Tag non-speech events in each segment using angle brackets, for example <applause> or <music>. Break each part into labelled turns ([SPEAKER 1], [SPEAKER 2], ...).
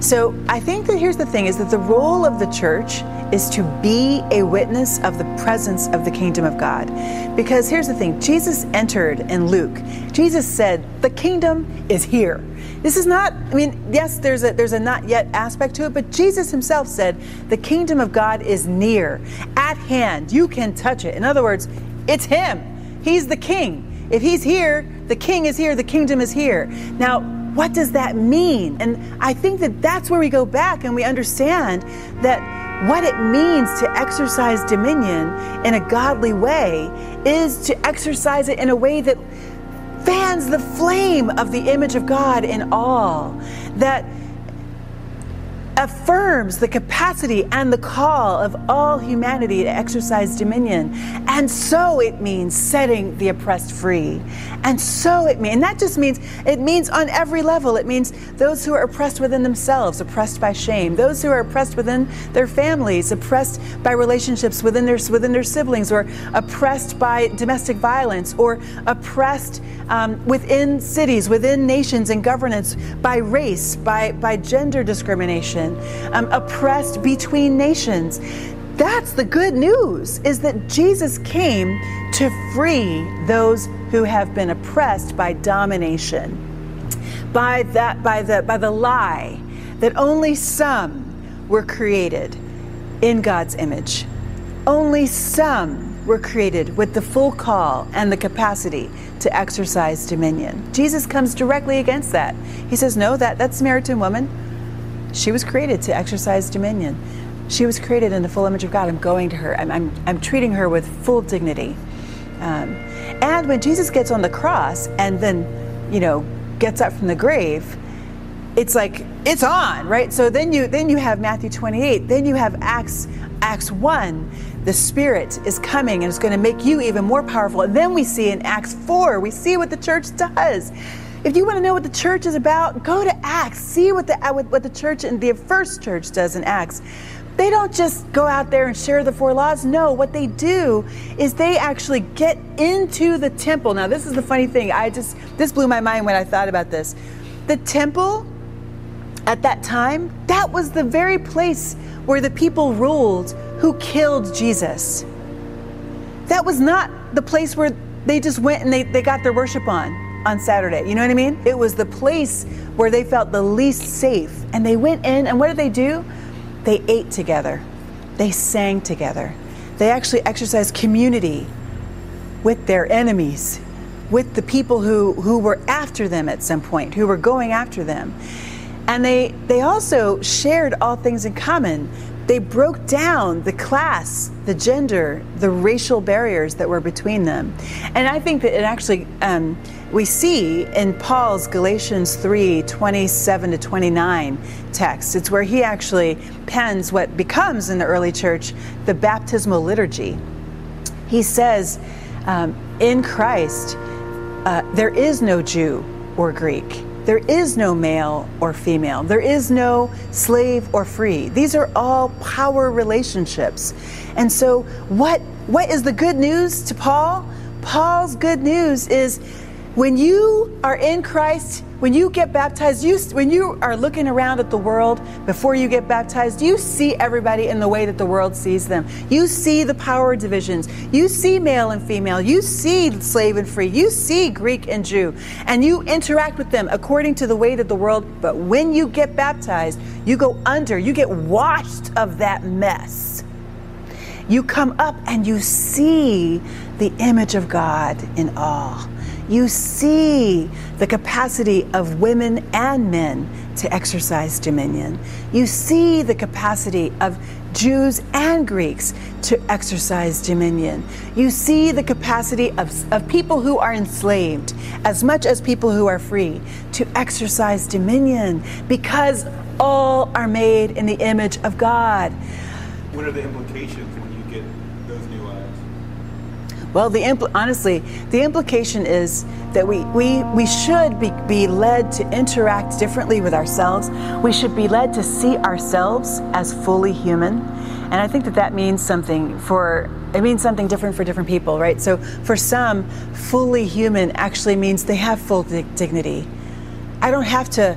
[SPEAKER 1] So I think that here's the thing is that the role of the church is to be a witness of the presence of the kingdom of God. Because here's the thing Jesus entered in Luke. Jesus said, The kingdom is here. This is not, I mean, yes, there's a there's a not yet aspect to it, but Jesus himself said, the kingdom of God is near, at hand. You can touch it. In other words, it's him. He's the king. If he's here, the king is here, the kingdom is here. Now, what does that mean? And I think that that's where we go back and we understand that what it means to exercise dominion in a godly way is to exercise it in a way that fans the flame of the image of God in all, that affirms the capacity and the call of all humanity to exercise dominion. And so it means setting the oppressed free. And so it means, and that just means, it means on every level. It means those who are oppressed within themselves, oppressed by shame, those who are oppressed within their families, oppressed by relationships within their, within their siblings, or oppressed by domestic violence, or oppressed um, within cities, within nations and governance by race, by, by gender discrimination um, oppressed between nations. That's the good news is that Jesus came to free those who have been oppressed by domination. By that by the by the lie that only some were created in God's image. Only some were created with the full call and the capacity to exercise dominion. Jesus comes directly against that. He says, No, that, that Samaritan woman, she was created to exercise dominion. She was created in the full image of God. I'm going to her. I'm, I'm, I'm treating her with full dignity. Um, and when Jesus gets on the cross and then, you know, gets up from the grave, it's like it's on, right? So then you then you have Matthew 28. Then you have Acts Acts 1. The Spirit is coming and it's going to make you even more powerful. And then we see in Acts 4, we see what the church does. If you want to know what the church is about, go to Acts. See what the uh, what the church and the first church does in Acts. They don't just go out there and share the four laws. No, what they do is they actually get into the temple. Now, this is the funny thing. I just this blew my mind when I thought about this. The temple at that time, that was the very place where the people ruled who killed Jesus. That was not the place where they just went and they, they got their worship on on Saturday. You know what I mean? It was the place where they felt the least safe. And they went in, and what did they do? They ate together, they sang together, they actually exercised community with their enemies, with the people who, who were after them at some point, who were going after them. And they, they also shared all things in common. They broke down the class, the gender, the racial barriers that were between them. And I think that it actually, um, we see in Paul's Galatians 3 27 to 29 text. It's where he actually pens what becomes in the early church the baptismal liturgy. He says, um, In Christ, uh, there is no Jew or Greek. There is no male or female. There is no slave or free. These are all power relationships. And so, what, what is the good news to Paul? Paul's good news is when you are in Christ, when you get baptized, you, when you are looking around at the world before you get baptized, you see everybody in the way that the world sees them. You see the power divisions. You see male and female. You see slave and free. You see Greek and Jew. And you interact with them according to the way that the world, but when you get baptized, you go under, you get washed of that mess. You come up and you see the image of God in all you see the capacity of women and men to exercise dominion. You see the capacity of Jews and Greeks to exercise dominion. You see the capacity of, of people who are enslaved, as much as people who are free, to exercise dominion because all are made in the image of God.
[SPEAKER 2] What are the implications
[SPEAKER 1] well, the impl- honestly, the implication is that we, we, we should be, be led to interact differently with ourselves. We should be led to see ourselves as fully human. And I think that that means something for, it means something different for different people, right? So for some, fully human actually means they have full dignity. I don't have to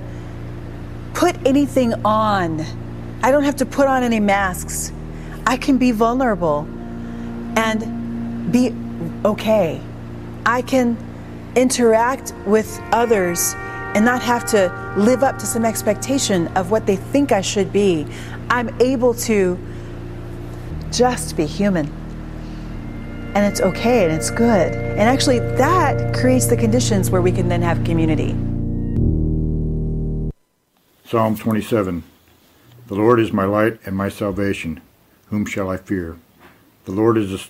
[SPEAKER 1] put anything on. I don't have to put on any masks. I can be vulnerable and be okay. I can interact with others and not have to live up to some expectation of what they think I should be. I'm able to just be human. And it's okay and it's good. And actually, that creates the conditions where we can then have community.
[SPEAKER 3] Psalm 27 The Lord is my light and my salvation. Whom shall I fear? The Lord is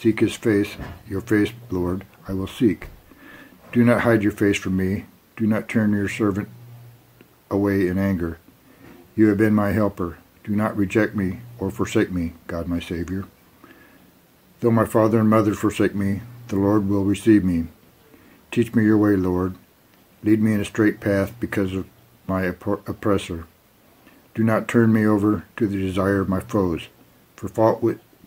[SPEAKER 3] Seek his face, your face, Lord, I will seek. Do not hide your face from me. Do not turn your servant away in anger. You have been my helper. Do not reject me or forsake me, God my Savior. Though my father and mother forsake me, the Lord will receive me. Teach me your way, Lord. Lead me in a straight path because of my oppressor. Do not turn me over to the desire of my foes, for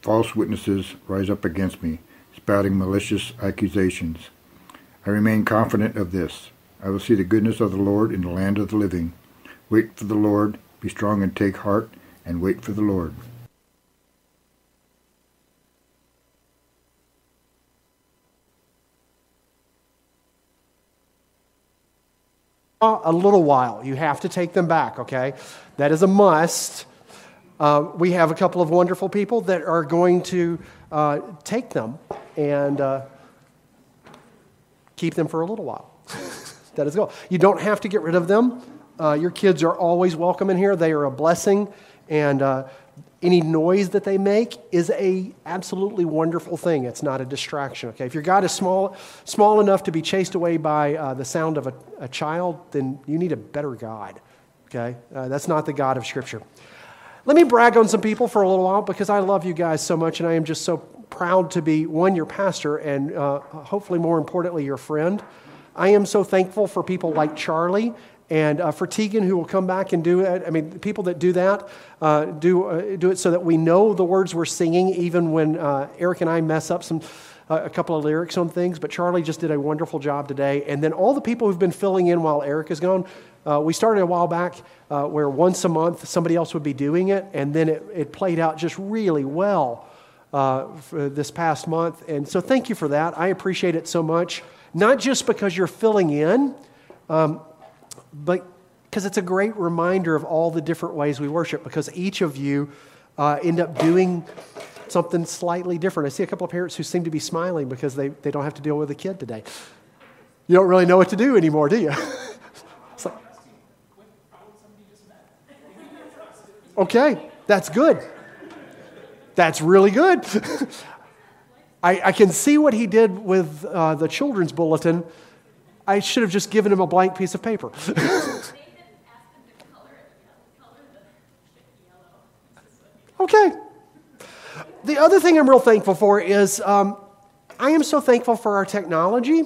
[SPEAKER 3] false witnesses rise up against me, spouting malicious accusations. I remain confident of this. I will see the goodness of the Lord in the land of the living. Wait for the Lord, be strong and take heart and wait for the Lord.
[SPEAKER 4] A little while. You have to take them back, okay? That is a must. Uh, we have a couple of wonderful people that are going to uh, take them and uh, keep them for a little while. <laughs> that is the goal. You don't have to get rid of them. Uh, your kids are always welcome in here. They are a blessing and uh, any noise that they make is a absolutely wonderful thing. It's not a distraction. Okay, if your God is small, small enough to be chased away by the sound of a, a, child, then you need a better God. Okay, that's not the God of Scripture. Let me brag on some people for a little while because I love you guys so much, and I am just so proud to be one your pastor and uh, hopefully more importantly your friend. I am so thankful for people like Charlie and uh, for Tegan, who will come back and do it, I mean, people that do that uh, do, uh, do it so that we know the words we're singing, even when uh, Eric and I mess up some, a couple of lyrics on things. But Charlie just did a wonderful job today. And then all the people who've been filling in while Eric is gone, uh, we started a while back where once a month somebody else would be doing it, and then it, it played out just really well this past month. And so thank you for that. I appreciate it so much. Not just because you're filling in. Um, but because it's a great reminder of all the different ways we worship, because each of you uh, end up doing something slightly different. I see a couple of parents who seem to be smiling because they, they don't have to deal with a kid today. You don't really know what to do anymore, do you? <laughs> like, okay, that's good. That's really good. <laughs> I, I, can see what he did with uh, the children's bulletin I should have just given him a blank piece of paper. <laughs> okay. The other thing I'm real thankful for is um, I am so thankful for our technology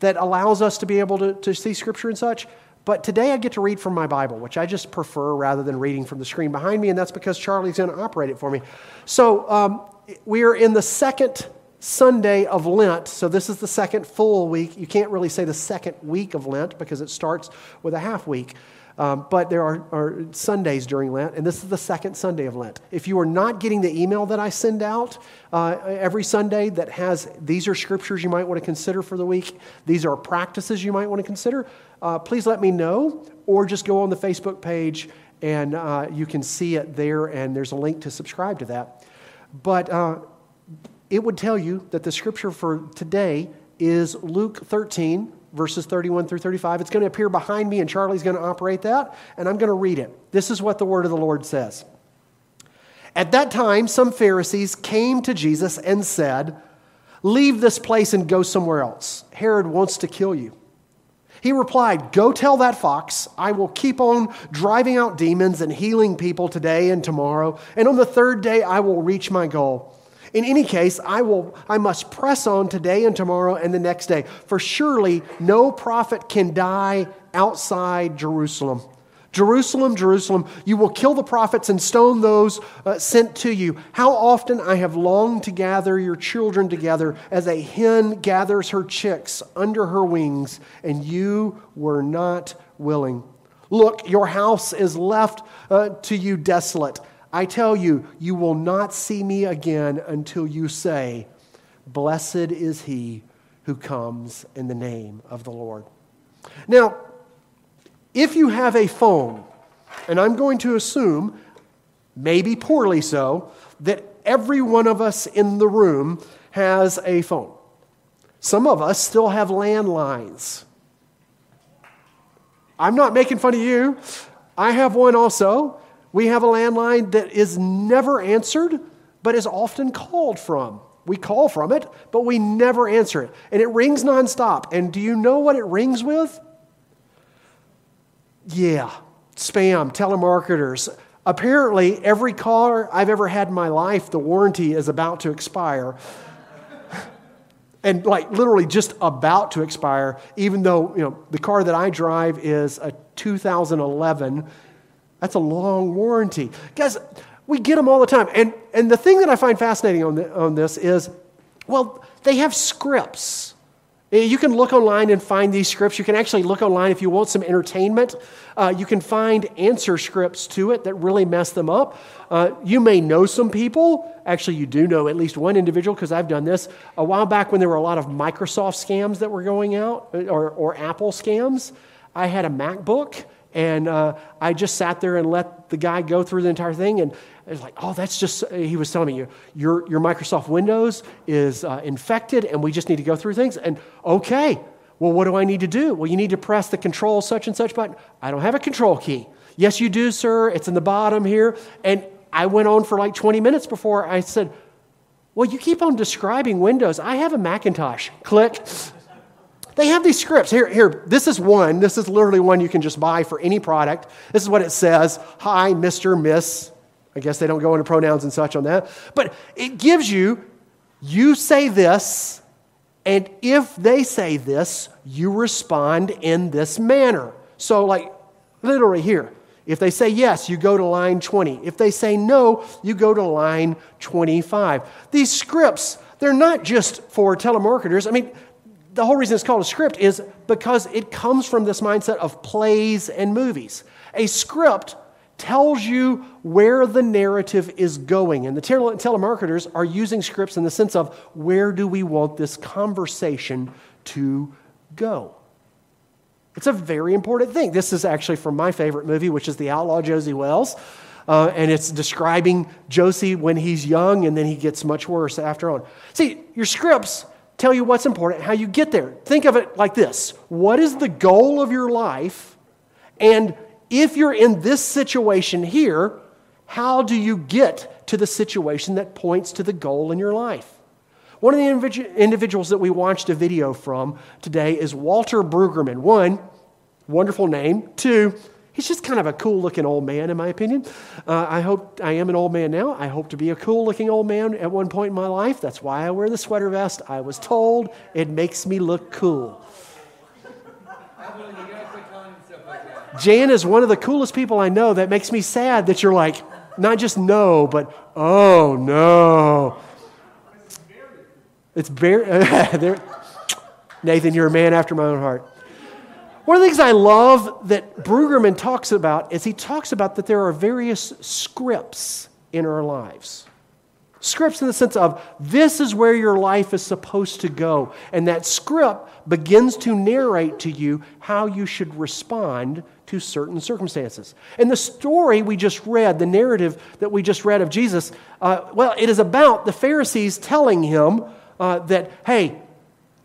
[SPEAKER 4] that allows us to be able to, to see scripture and such. But today I get to read from my Bible, which I just prefer rather than reading from the screen behind me, and that's because Charlie's going to operate it for me. So um, we are in the second Sunday of Lent. So this is the second full week. You can't really say the second week of Lent because it starts with a half week. Um, but there are, are, Sundays during Lent, and this is the second Sunday of Lent. If you are not getting the email that I send out uh, every Sunday that has these are scriptures you might want to consider for the week, these are practices you might want to consider, uh, please let me know, or just go on the Facebook page and uh, you can see it there, and there's a link to subscribe to that. But uh, it would tell you that the scripture for today is Luke 13, verses 31 through 35. It's going to appear behind me, and Charlie's going to operate that, and I'm going to read it. This is what the word of the Lord says. At that time, some Pharisees came to Jesus and said, Leave this place and go somewhere else. Herod wants to kill you. He replied, Go tell that fox, I will keep on driving out demons and healing people today and tomorrow, and on the third day I will reach my goal. In any case, I, will, I must press on today and tomorrow and the next day, for surely no prophet can die outside Jerusalem. Jerusalem, Jerusalem, you will kill the prophets and stone those uh, sent to you. How often I have longed to gather your children together as a hen gathers her chicks under her wings, and you were not willing. Look, your house is left uh, to you desolate. I tell you, you will not see me again until you say, Blessed is he who comes in the name of the Lord. Now, if you have a phone, and I'm going to assume, maybe poorly so, that every one of us in the room has a phone. Some of us still have landlines. I'm not making fun of you. I have one also. We have a landline that is never answered, but is often called from. We call from it, but we never answer it. And it rings nonstop. And do you know what it rings with? Yeah, spam, telemarketers. Apparently, every car I've ever had in my life, the warranty is about to expire. <laughs> and like literally just about to expire, even though you know the car that I drive is a 2011 that's a long warranty. Guys, we get them all the time. And, and the thing that I find fascinating on, the, on this is, well, they have scripts. Eh, you can look online and find these scripts. You can actually look online if you want some entertainment. Uh, you can find answer scripts to it that really mess them up. Uh, you may know some people. Actually, you do know at least one individual because I've done this. A while back when there were a lot of Microsoft scams that were going out eh, or, or Apple scams, I had a MacBook and uh, I just sat there and let the guy go through the entire thing. And it was like, oh, that's just, he was telling me, your, your Microsoft Windows is uh, infected and we just need to go through things. And okay, well, what do I need to do? Well, you need to press the control such and such button. I don't have a control key. Yes, you do, sir. It's in the bottom here. And I went on for like 20 minutes before I said, well, you keep on describing Windows. I have a Macintosh. Click. They have these scripts. Here, here, this is one. This is literally one you can just buy for any product. This is what it says Hi, Mr., Miss. I guess they don't go into pronouns and such on that. But it gives you, you say this, and if they say this, you respond in this manner. So, like, literally here, if they say yes, you go to line 20. If they say no, you go to line 25. These scripts, they're not just for telemarketers. I mean, the whole reason it's called a script is because it comes from this mindset of plays and movies. A script tells you where the narrative is going. And the tele- telemarketers are using scripts in the sense of where do we want this conversation to go? It's a very important thing. This is actually from my favorite movie, which is The Outlaw Josey Wales. Uh, and it's describing Josey when he's young and then he gets much worse after on. See, your scripts tell you what's important, how you get there. Think of it like this What is the goal of your life? And if you're in this situation here, how do you get to the situation that points to the goal in your life? One of the individuals that we watched a video from today is Walter Brueggemann. One, wonderful name. Two, He's just kind of a cool looking old man, in my opinion. Uh, I hope I am an old man now. I hope to be a cool looking old man at one point in my life. That's why I wear the sweater vest. I was told it makes me look cool. Jan is one of the coolest people I know that makes me sad that you're like, not just no, but oh no. It's very, <laughs> Nathan, you're a man after my own heart. One of the things I love that Brueggemann talks about is he talks about that there are various scripts in our lives. Scripts in the sense of this is where your life is supposed to go. And that script begins to narrate to you how you should respond to certain circumstances. And the story we just read, the narrative that we just read of Jesus, uh, well, it is about the Pharisees telling him uh, that, hey,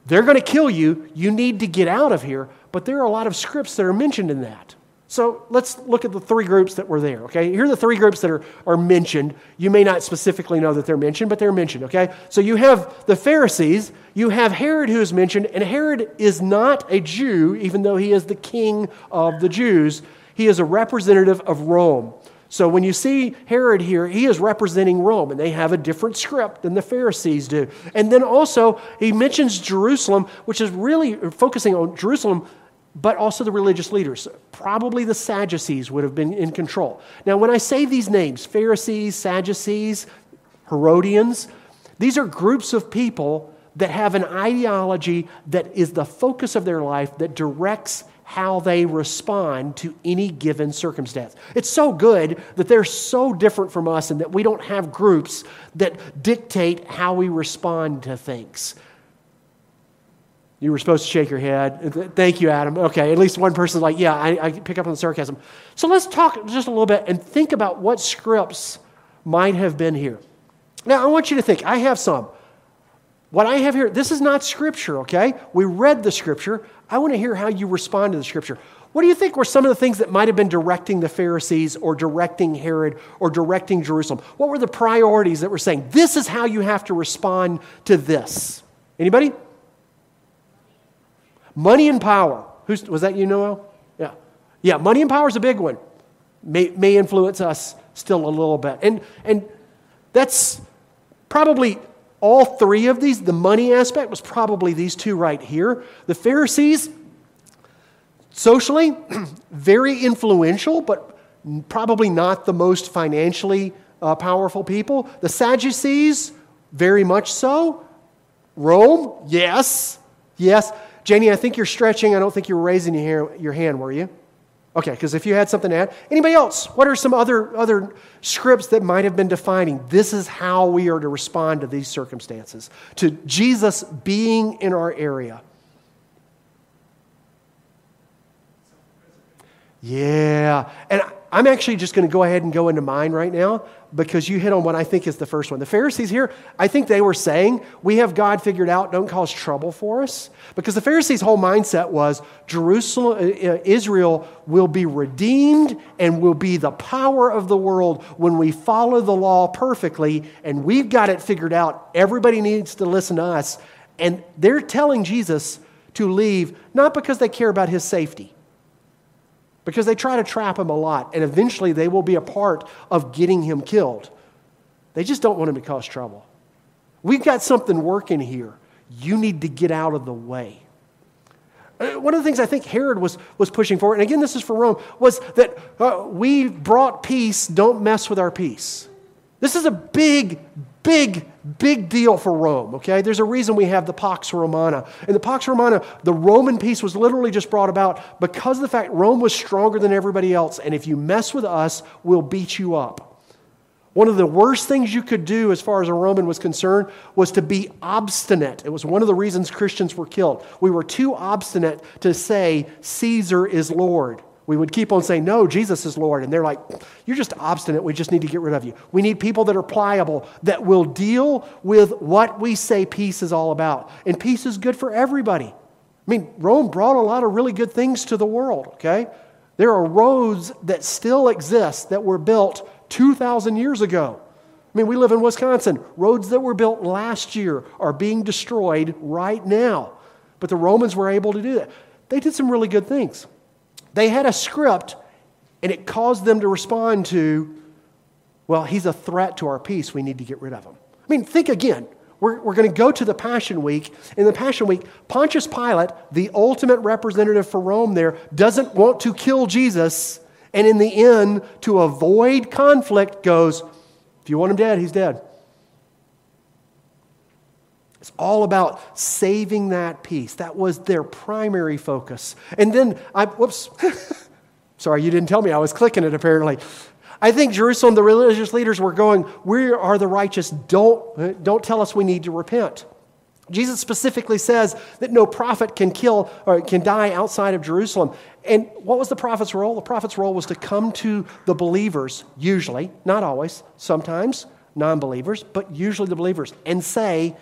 [SPEAKER 4] they're going to kill you. You need to get out of here. But there are a lot of scripts that are mentioned in that. So let's look at the three groups that were there, okay? Here are the three groups that are, are mentioned. You may not specifically know that they're mentioned, but they're mentioned, okay? So you have the Pharisees, you have Herod who is mentioned, and Herod is not a Jew, even though he is the king of the Jews. He is a representative of Rome. So when you see Herod here, he is representing Rome, and they have a different script than the Pharisees do. And then also, he mentions Jerusalem, which is really focusing on Jerusalem but also the religious leaders. Probably the Sadducees would have been in control. Now, when I say these names Pharisees, Sadducees, Herodians these are groups of people that have an ideology that is the focus of their life that directs how they respond to any given circumstance. It's so good that they're so different from us and that we don't have groups that dictate how we respond to things. You were supposed to shake your head. Thank you, Adam. Okay, at least one person's like, yeah, I, I pick up on the sarcasm. So let's talk just a little bit and think about what scripts might have been here. Now, I want you to think, I have some. What I have here, this is not scripture, okay? We read the scripture. I want to hear how you respond to the scripture. What do you think were some of the things that might have been directing the Pharisees or directing Herod or directing Jerusalem? What were the priorities that were saying, this is how you have to respond to this? Anybody? Money and power. Who's, was that you, Noel? Yeah. Yeah, money and power is a big one. May, may influence us still a little bit. And, and that's probably all three of these. The money aspect was probably these two right here. The Pharisees, socially, <clears throat> very influential, but probably not the most financially uh, powerful people. The Sadducees, very much so. Rome, yes, yes. Jenny, I think you're stretching. I don't think you were raising your hand, were you? Okay, because if you had something to add. Anybody else? What are some other, other scripts that might have been defining this is how we are to respond to these circumstances, to Jesus being in our area? Yeah. And I'm actually just going to go ahead and go into mine right now because you hit on what I think is the first one. The Pharisees here, I think they were saying, We have God figured out, don't cause trouble for us. Because the Pharisees' whole mindset was Jerusalem, uh, uh, Israel will be redeemed and will be the power of the world when we follow the law perfectly, and we've got it figured out. Everybody needs to listen to us. And they're telling Jesus to leave, not because they care about his safety because they try to trap him a lot, and eventually they will be a part of getting him killed. They just don't want him to cause trouble. We've got something working here. You need to get out of the way. Uh, one of the things I think Herod was, was pushing for, and again, this is for Rome, was that uh, we brought peace, don't mess with our peace. This is a big, big, big deal for Rome, okay? There's a reason we have the Pax Romana. And the Pax Romana, the Roman peace was literally just brought about because of the fact Rome was stronger than everybody else. And if you mess with us, we'll beat you up. One of the worst things you could do, as far as a Roman was concerned, was to be obstinate. It was one of the reasons Christians were killed. We were too obstinate to say, Caesar is Lord. We would keep on saying, No, Jesus is Lord. And they're like, You're just obstinate. We just need to get rid of you. We need people that are pliable, that will deal with what we say peace is all about. And peace is good for everybody. I mean, Rome brought a lot of really good things to the world, okay? There are roads that still exist that were built 2,000 years ago. I mean, we live in Wisconsin. Roads that were built last year are being destroyed right now. But the Romans were able to do that. They did some really good things. They had a script, and it caused them to respond to, well, he's a threat to our peace. We need to get rid of him. I mean, think again. We're, we're going to go to the Passion Week. In the Passion Week, Pontius Pilate, the ultimate representative for Rome there, doesn't want to kill Jesus. And in the end, to avoid conflict, goes, if you want him dead, he's dead. All about saving that peace. That was their primary focus. And then I, whoops, <laughs> sorry, you didn't tell me I was clicking it apparently. I think Jerusalem, the religious leaders were going, We are the righteous. Don't, don't tell us we need to repent. Jesus specifically says that no prophet can kill or can die outside of Jerusalem. And what was the prophet's role? The prophet's role was to come to the believers, usually, not always, sometimes non believers, but usually the believers, and say,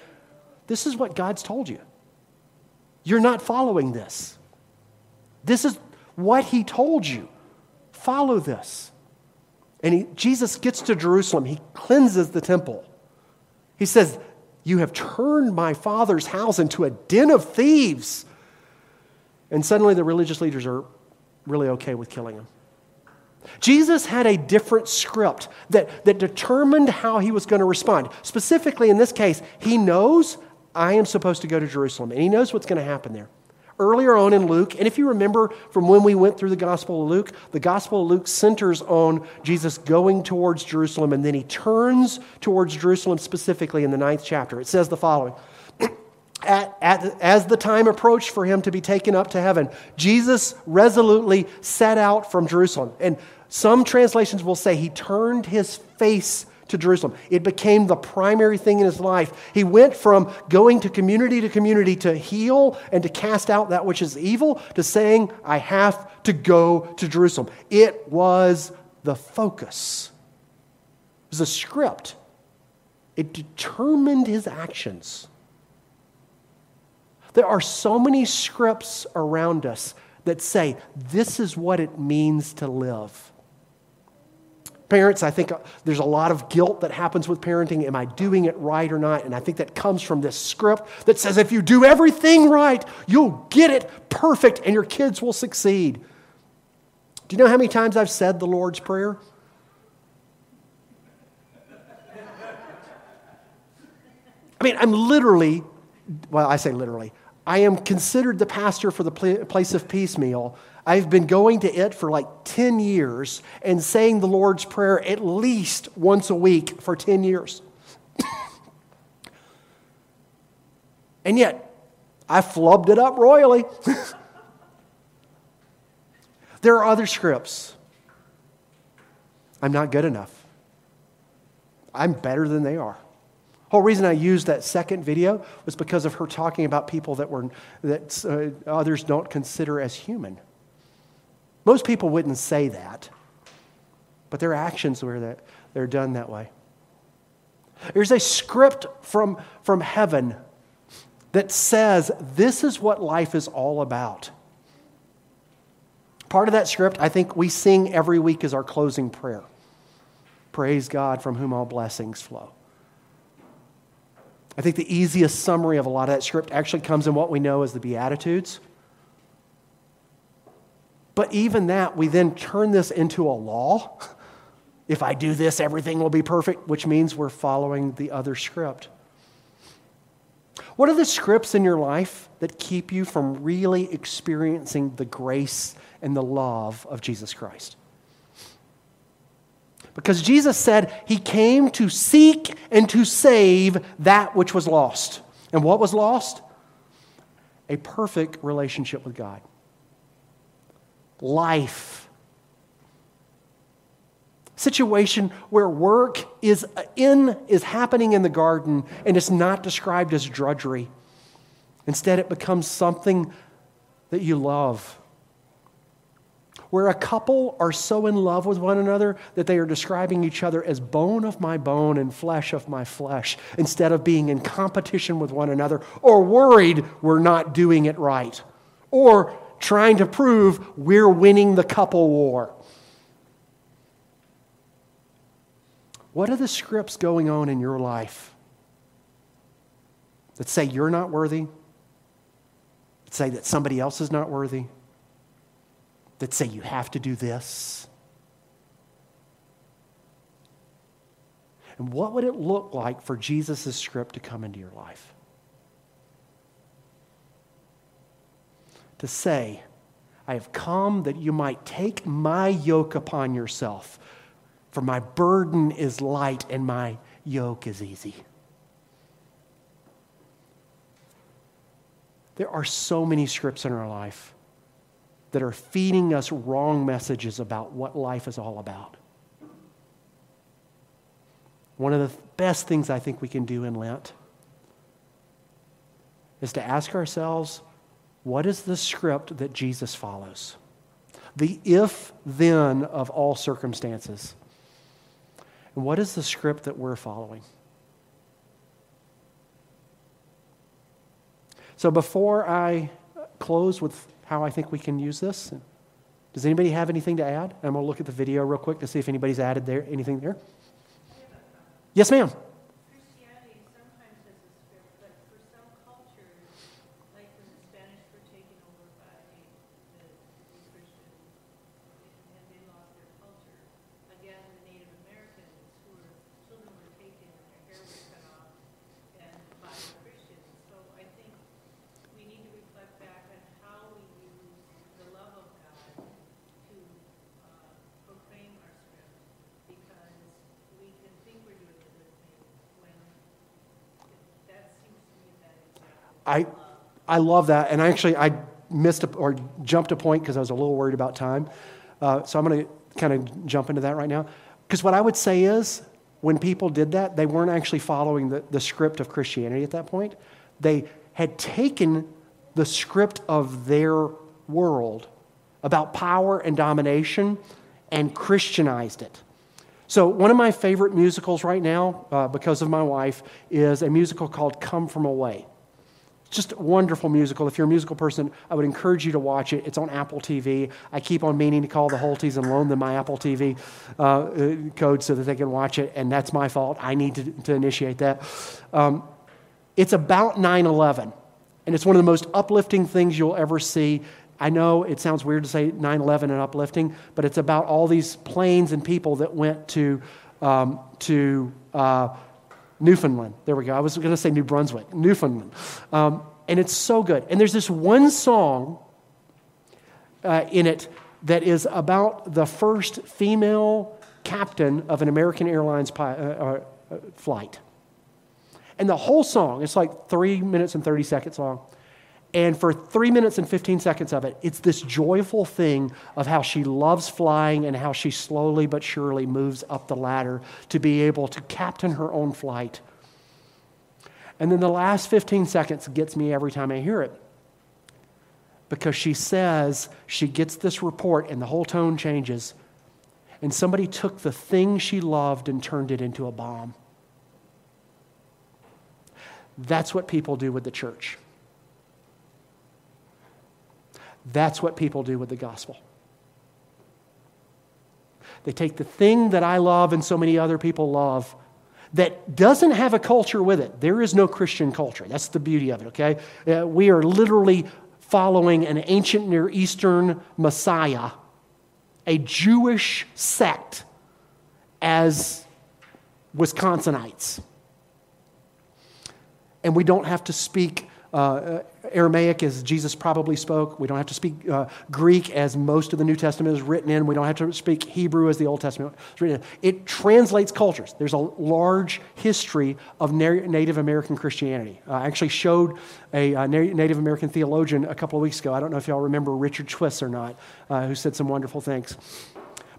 [SPEAKER 4] This is what God's told you. You're not following this. This is what He told you. Follow this. And he, Jesus gets to Jerusalem, He cleanses the temple. He says, You have turned my father's house into a den of thieves. And suddenly the religious leaders are really okay with killing him. Jesus had a different script that, that determined how he was going to respond. Specifically, in this case, he knows I am supposed to go to Jerusalem, and he knows what's going to happen there. Earlier on in Luke, and if you remember from when we went through the Gospel of Luke, the Gospel of Luke centers on Jesus going towards Jerusalem, and then he turns towards Jerusalem specifically in the ninth chapter. It says the following <clears throat> at, at, as the time approached for him to be taken up to heaven, Jesus resolutely set out from Jerusalem. And some translations will say he turned his face to Jerusalem. It became the primary thing in his life. He went from going to community to community to heal and to cast out that which is evil to saying, I have to go to Jerusalem. It was the focus, it was a script. It determined his actions. There are so many scripts around us that say, this is what it means to live. Parents, I think uh, there's a lot of guilt that happens with parenting. Am I doing it right or not? And I think that comes from this script that says if you do everything right, you'll get it perfect and your kids will succeed. Do you know how many times I've said the Lord's Prayer? I mean, I'm literally, well, I say literally, I am considered the pastor for the Place of Peace meal I've been going to it for like 10 years and saying the Lord's Prayer at least once a week for 10 years. <coughs> and yet, I flubbed it up royally. <laughs> there are other scripts. I'm not good enough. I'm better than they are. The Whole reason I used that second video was because of her talking about people that were that uh, others don't consider as human. Most people wouldn't say that, but their actions were that they're done that way. There's a script from, from heaven that says this is what life is all about. Part of that script, I think we sing every week as our closing prayer. Praise God from whom all blessings flow. I think the easiest summary of a lot of that script actually comes in what we know as the Beatitudes. But even that, we then turn this into a law. <laughs> If I do this, everything will be perfect, which means we're following the other script. What are the scripts in your life that keep you from really experiencing the grace and the love of Jesus Christ? Because Jesus said he came to seek and to save that which was lost. And what was lost? A perfect relationship with God life. Situation where work is in is happening in the garden and it's not described as drudgery. Instead, it becomes something that you love. Where a couple are so in love with one another that they are describing each other as bone of my bone and flesh of my flesh, instead of being in competition with one another or worried we're not doing it right, or trying to prove we're winning the couple war. What are the scripts going on in your life that say you're not worthy? That say that somebody else is not worthy? That say you have to do this? And what would it look like for Jesus' script to come into your life? To say, I have come that you might take my yoke upon yourself, for my burden is light and my yoke is easy. There are so many scripts in our life that are feeding us wrong messages about what life is all about. One of the best things I think we can do in Lent is to ask ourselves what is the script that Jesus follows? The if then of all circumstances. And what is the script that we're following? So before I close with how I think we can use this, does anybody have anything to add? I'm going to look at the video real quick to see if anybody's added there anything there. Yes, ma'am.
[SPEAKER 5] Christianity sometimes has a script, but for some cultures, like when the Spanish were taken over by the, the Christians, and they lost their culture. Again, the Native Americans, who were, children were taken and their hair was cut off, and by the Christians. So I think we need to reflect back on how we use the love of God to uh, proclaim our script, because we can think we're doing a good thing when it- that seems to me that example.
[SPEAKER 4] I, I love that. And actually, I missed a, or jumped a point because I was a little worried about time. Uh, so I'm going to kind of jump into that right now. Because what I would say is, when people did that, they weren't actually following the, the script of Christianity at that point. They had taken the script of their world about power and domination and Christianized it. So, one of my favorite musicals right now, uh, because of my wife, is a musical called Come From Away. Just a wonderful musical. If you're a musical person, I would encourage you to watch it. It's on Apple TV. I keep on meaning to call the Holties and loan them my Apple TV uh, uh, code so that they can watch it, and that's my fault. I need to, to initiate that. Um, it's about 9 11, and it's one of the most uplifting things you'll ever see. I know it sounds weird to say 9 11 and uplifting, but it's about all these planes and people that went to, um, to uh, Newfoundland. There we go. I was going to say New Brunswick, Newfoundland. Um, and it's so good. And there's this one song uh, in it that is about the first female captain of an American Airlines pi- uh, uh, flight. And the whole song, it's like three minutes and 30 seconds long. And for three minutes and 15 seconds of it, it's this joyful thing of how she loves flying and how she slowly but surely moves up the ladder to be able to captain her own flight. And then the last 15 seconds gets me every time I hear it. Because she says she gets this report and the whole tone changes. And somebody took the thing she loved and turned it into a bomb. That's what people do with the church. That's what people do with the gospel. They take the thing that I love and so many other people love that doesn't have a culture with it. There is no Christian culture. That's the beauty of it, okay? Uh, we are literally following an ancient Near Eastern Messiah, a Jewish sect as Wisconsinites. And we don't have to speak uh, Aramaic as Jesus probably spoke. We don't have to speak uh, Greek as most of the New Testament is written in. We don't have to speak Hebrew as the Old Testament is written in. It translates cultures. There's a large history of Na- Native American Christianity. Uh, I actually showed a uh, Na- Native American theologian a couple of weeks ago. I don't know if y'all remember Richard Twiss or not, uh, who said some wonderful things.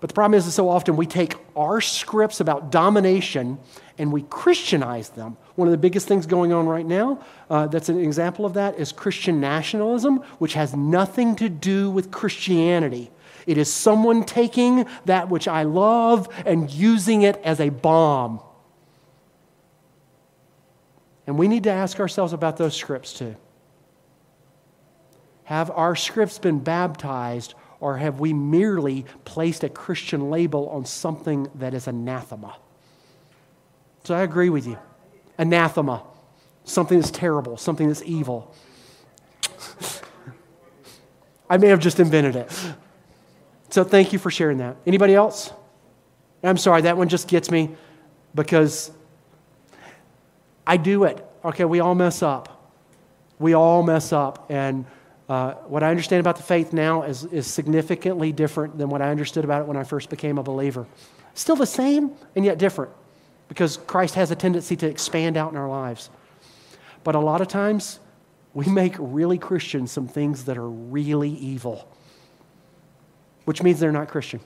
[SPEAKER 4] But the problem is so often we take our scripts about domination and we Christianize them. One of the biggest things going on right now, uh, that's an example of that, is Christian nationalism, which has nothing to do with Christianity. It is someone taking that which I love and using it as a bomb. And we need to ask ourselves about those scripts too. Have our scripts been baptized, or have we merely placed a Christian label on something that is anathema? So I agree with you. Anathema, something that's terrible, something that's evil. <laughs> I may have just invented it. So thank you for sharing that. Anybody else? I'm sorry, that one just gets me because I do it. Okay, we all mess up. We all mess up. And uh, what I understand about the faith now is, is significantly different than what I understood about it when I first became a believer. Still the same and yet different because Christ has a tendency to expand out in our lives. But a lot of times, we make really Christian some things that are really evil, which means they're not Christian.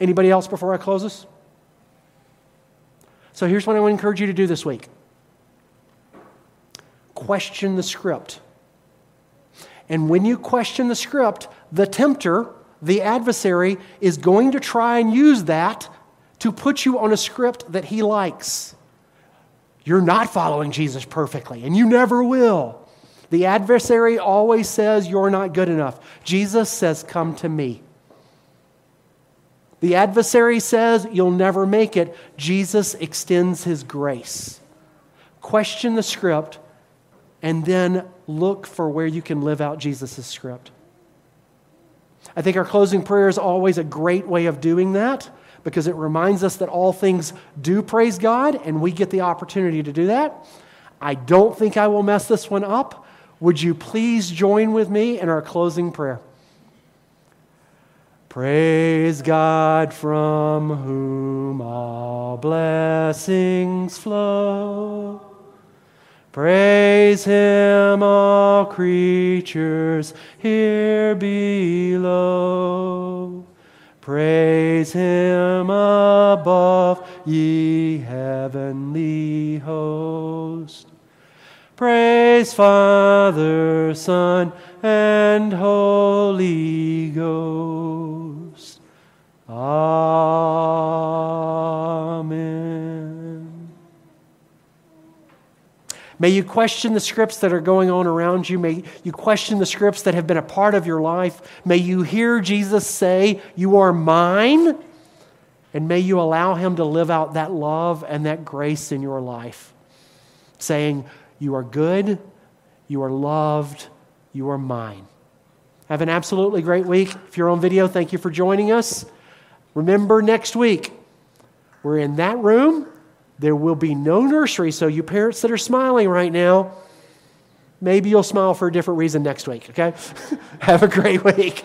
[SPEAKER 4] Anybody else before I close this? So here's what I to encourage you to do this week question the script. And when you question the script, the tempter, the adversary, is going to try and use that to put you on a script that he likes. You're not following Jesus perfectly, and you never will. The adversary always says you're not good enough. Jesus says, Come to me. The adversary says you'll never make it. Jesus extends his grace. Question the script and then look for where you can live out Jesus' script. I think our closing prayer is always a great way of doing that because it reminds us that all things do praise God and we get the opportunity to do that. I don't think I will mess this one up. Would you please join with me in our closing prayer? Praise God from whom all blessings flow. Praise him, all creatures here below. Praise him above, ye heavenly host. Praise Father, Son, and Holy Ghost. Amen. May you question the scripts that are going on around you. May you question the scripts that have been a part of your life. May you hear Jesus say, You are mine. And may you allow him to live out that love and that grace in your life, saying, You are good, you are loved, you are mine. Have an absolutely great week. If you're on video, thank you for joining us. Remember, next week, we're in that room. There will be no nursery, so you parents that are smiling right now, maybe you'll smile for a different reason next week, okay? <laughs> Have a great week.